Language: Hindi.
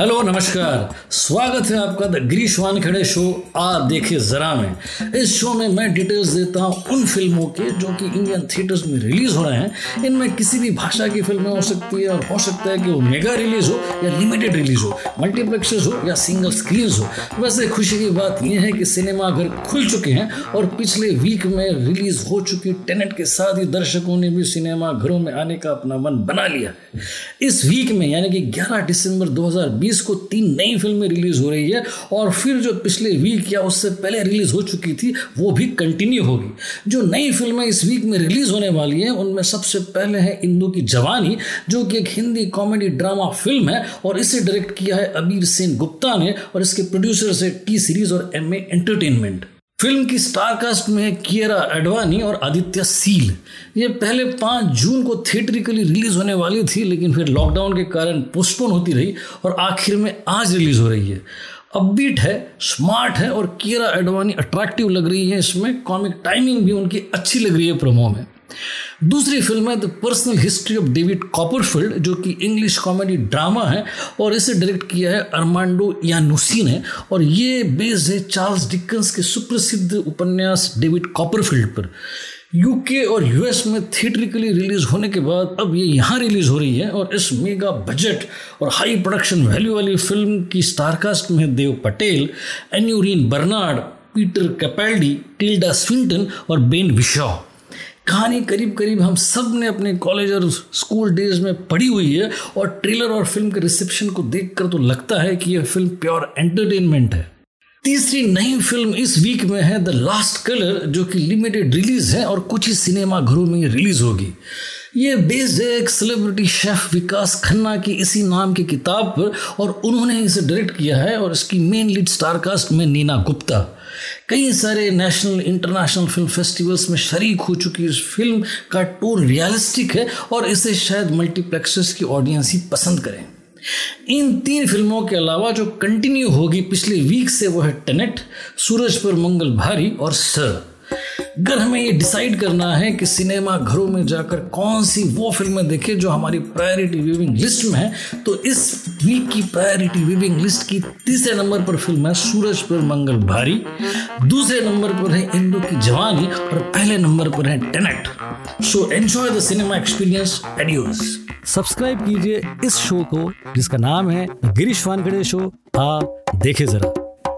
Hello, नमस्कार। स्वागत है आपका द गिरीश वानखेड़े शो। आ देखे जरा में। इस शो में मैं डिटेल्स देता हूँ उन फ़िल्मों के जो कि इंडियन थिएटर्स में रिलीज़ हो रहे हैं। इनमें किसी भी भाषा की फ़िल्में हो सकती है और हो सकता है कि वो मेगा रिलीज़ हो या लिमिटेड रिलीज़ हो। मल्टीप्लेक्सेस हो या सिंगल स्क्रीन हो। वैसे खुशी की बात यह है कि सिनेमा घर खुल चुके हैं और पिछले वीक में रिलीज़ हो चुकी टेनेट के साथ ही दर्शकों ने भी सिनेमा घरों में आने का अपना मन बना लिया इस वीक में, यानी कि ग्यारह दिसंबर दो 2020 को तीन नई फ़िल्में रिलीज़ हो रही है और फिर जो पिछले वीक या उससे पहले रिलीज़ हो चुकी थी, वो भी कंटिन्यू होगी। जो नई फ़िल्में इस वीक में रिलीज़ होने वाली हैं, उनमें सबसे पहले है इंदू की जवानी, जो कि एक हिंदी कॉमेडी ड्रामा फ़िल्म है और इसे डायरेक्ट किया है अबीर सेन गुप्ता ने और इसके प्रोड्यूसर है टी सीरीज़ और एम एंटरटेनमेंट फ़िल्म की स्टारकास्ट में कियरा एडवानी और आदित्य सील। ये पहले पाँच जून को थिएटरिकली रिलीज़ होने वाली थी, लेकिन फिर लॉकडाउन के कारण पोस्टपोन होती रही और आखिर में आज रिलीज़ हो रही है। अपबीट है, स्मार्ट है और कियरा एडवानी अट्रैक्टिव लग रही है इसमें। कॉमिक टाइमिंग भी उनकी अच्छी लग रही है प्रोमो में। दूसरी फ़िल्म है the personal history of David Copperfield, जो कि इंग्लिश कॉमेडी ड्रामा है, और इसे डायरेक्ट किया है अरमांडो यानुसी ने, और ये बेस्ड है चार्ल्स डिकन्स के सुप्रसिद्ध उपन्यास डेविड कॉपरफील्ड पर। यूके और यूएस में थिएट्रिकली रिलीज़ होने के बाद अब ये यहाँ रिलीज़ हो रही है, और इस मेगा बजट और हाई प्रोडक्शन वैल्यू वाली फ़िल्म की स्टारकास्ट में Dev Patel Aneurin Bernard Peter Capaldi Tilda Swinton और बेन विशॉ कहानी करीब करीब हम सबने अपने कॉलेज और स्कूल डेज़ में पढ़ी हुई है और ट्रेलर और फ़िल्म के रिसेप्शन को देखकर तो लगता है कि यह फ़िल्म प्योर एंटरटेनमेंट है। तीसरी नई फ़िल्म इस वीक में है द लास्ट कलर जो कि लिमिटेड रिलीज़ है और कुछ ही सिनेमा घरों में रिलीज़ होगी। ये बेस्ड एक सेलिब्रिटी शेफ विकास खन्ना की इसी नाम की किताब पर और उन्होंने इसे डायरेक्ट किया है और इसकी मेन लीड स्टारकास्ट में नीना गुप्ता। कई सारे नेशनल इंटरनेशनल फ़िल्म फेस्टिवल्स में शरीक हो चुकी इस फ़िल्म का टोन रियलिस्टिक है और इसे शायद मल्टीप्लेक्सेस की ऑडियंस ही पसंद करें। इन तीन फ़िल्मों के अलावा जो कंटिन्यू होगी पिछले वीक से वो है टेनेट सूरज पर मंगल भारी और सर अगर हमें ये डिसाइड करना है कि सिनेमा घरों में जाकर कौन सी वो फ़िल्में देखें जो हमारी प्रायोरिटी व्यूविंग लिस्ट में है। तो इस वीक की प्रायोरिटी व्यूविंग लिस्ट की तीसरे नंबर पर फ़िल्म है सूरज पर मंगल भारी। दूसरे नंबर पर है इंदू की जवानी और पहले नंबर पर है Tenet so enjoy the cinema experience adios subscribe कीजिए इस शो को, जिसका नाम है गिरीश वानखड़े शो आ देखे जरा।